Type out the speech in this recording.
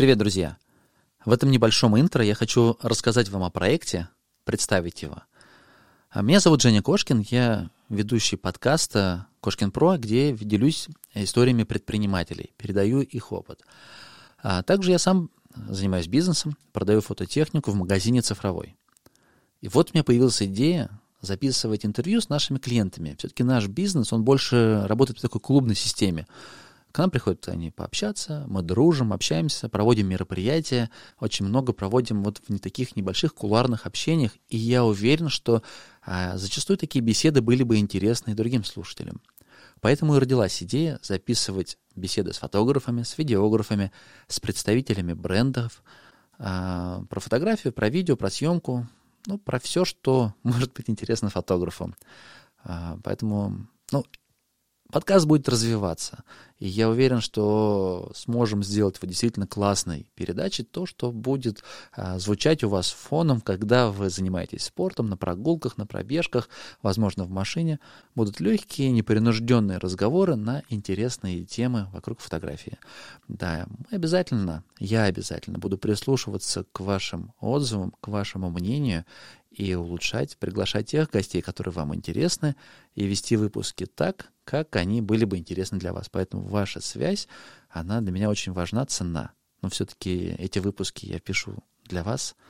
Привет, друзья! В этом небольшом интро я хочу рассказать вам о проекте, представить его. А меня зовут Женя Кошкин, я ведущий подкаста «Кошкин Про», где делюсь историями предпринимателей, передаю их опыт. А также я сам занимаюсь бизнесом, продаю фототехнику в магазине цифровой. И вот у меня появилась идея записывать интервью с нашими клиентами. Все-таки наш бизнес, он больше работает в такой клубной системе. К нам приходят они пообщаться, мы дружим, общаемся, проводим мероприятия, очень много проводим вот в не таких небольших кулуарных общениях, и я уверен, что а, зачастую такие беседы были бы интересны и другим слушателям. Поэтому и родилась идея записывать беседы с фотографами, с видеографами, с представителями брендов, а, про фотографию, про видео, про съемку, ну, про все, что может быть интересно фотографам. А, поэтому, ну, подкаст будет развиваться. И я уверен, что сможем сделать его действительно классной передачей, то, что будет а, звучать у вас фоном, когда вы занимаетесь спортом, на прогулках, на пробежках, возможно, в машине. Будут легкие, непринужденные разговоры на интересные темы вокруг фотографии. Да, мы обязательно, я обязательно буду прислушиваться к вашим отзывам, к вашему мнению и улучшать, приглашать тех гостей, которые вам интересны, и вести выпуски так, как они были бы интересны для вас. Поэтому ваша связь, она для меня очень важна, ценна. Но все-таки эти выпуски я пишу для вас —